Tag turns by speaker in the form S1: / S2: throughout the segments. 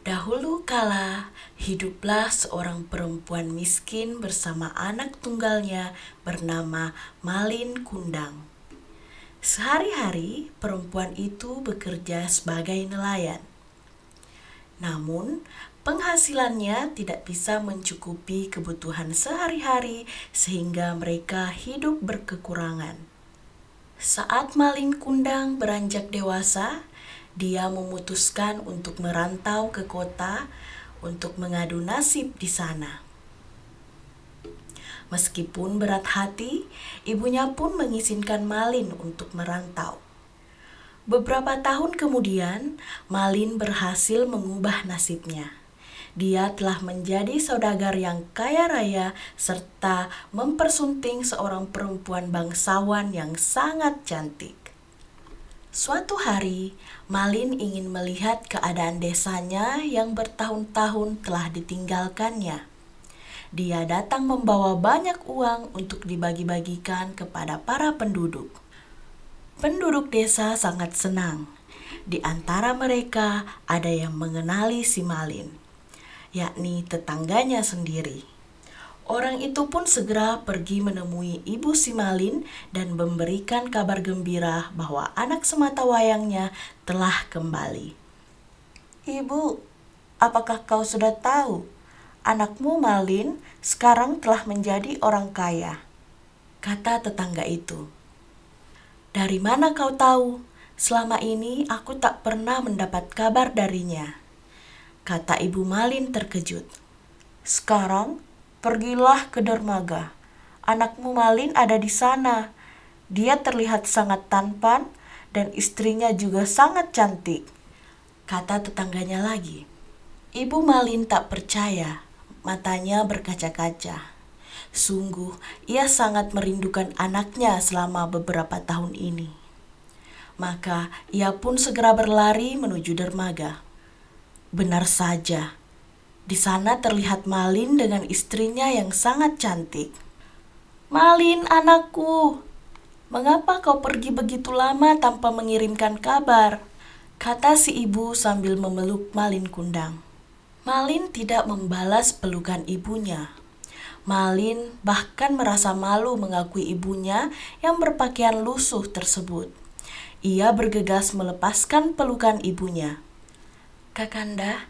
S1: Dahulu kala, hiduplah seorang perempuan miskin bersama anak tunggalnya bernama Malin Kundang. Sehari-hari, perempuan itu bekerja sebagai nelayan. Namun, penghasilannya tidak bisa mencukupi kebutuhan sehari-hari, sehingga mereka hidup berkekurangan. Saat Malin Kundang beranjak dewasa, dia memutuskan untuk merantau ke kota untuk mengadu nasib di sana. Meskipun berat hati, ibunya pun mengizinkan Malin untuk merantau. Beberapa tahun kemudian, Malin berhasil mengubah nasibnya. Dia telah menjadi saudagar yang kaya raya serta mempersunting seorang perempuan bangsawan yang sangat cantik. Suatu hari, Malin ingin melihat keadaan desanya yang bertahun-tahun telah ditinggalkannya. Dia datang membawa banyak uang untuk dibagi-bagikan kepada para penduduk. Penduduk desa sangat senang. Di antara mereka ada yang mengenali si Malin, yakni tetangganya sendiri. Orang itu pun segera pergi menemui ibu Simalin dan memberikan kabar gembira bahwa anak semata wayangnya telah kembali. Ibu, apakah kau sudah tahu? Anakmu Malin sekarang telah menjadi orang kaya. Kata tetangga itu. Dari mana kau tahu? Selama ini aku tak pernah mendapat kabar darinya. Kata ibu Malin terkejut. Sekarang Pergilah ke dermaga. Anakmu Malin ada di sana. Dia terlihat sangat tampan dan istrinya juga sangat cantik. Kata tetangganya lagi. Ibu Malin tak percaya. Matanya berkaca-kaca. Sungguh, ia sangat merindukan anaknya selama beberapa tahun ini. Maka ia pun segera berlari menuju dermaga. Benar saja, di sana terlihat Malin dengan istrinya yang sangat cantik. Malin, anakku, mengapa kau pergi begitu lama tanpa mengirimkan kabar? Kata si ibu sambil memeluk Malin Kundang. Malin tidak membalas pelukan ibunya. Malin bahkan merasa malu mengakui ibunya yang berpakaian lusuh tersebut. Ia bergegas melepaskan pelukan ibunya. Kakanda,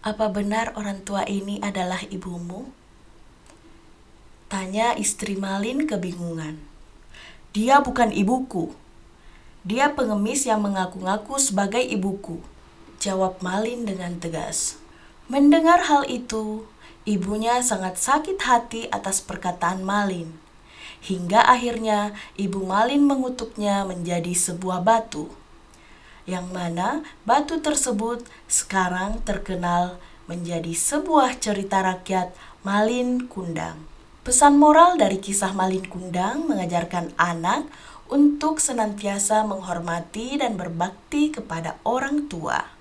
S1: apa benar orang tua ini adalah ibumu? Tanya istri Malin kebingungan. Dia bukan ibuku. Dia pengemis yang mengaku-ngaku sebagai ibuku. Jawab Malin dengan tegas. Mendengar hal itu, ibunya sangat sakit hati atas perkataan Malin. Hingga akhirnya ibu Malin mengutuknya menjadi sebuah batu yang mana batu tersebut sekarang terkenal menjadi sebuah cerita rakyat Malin Kundang. Pesan moral dari kisah Malin Kundang mengajarkan anak untuk senantiasa menghormati dan berbakti kepada orang tua.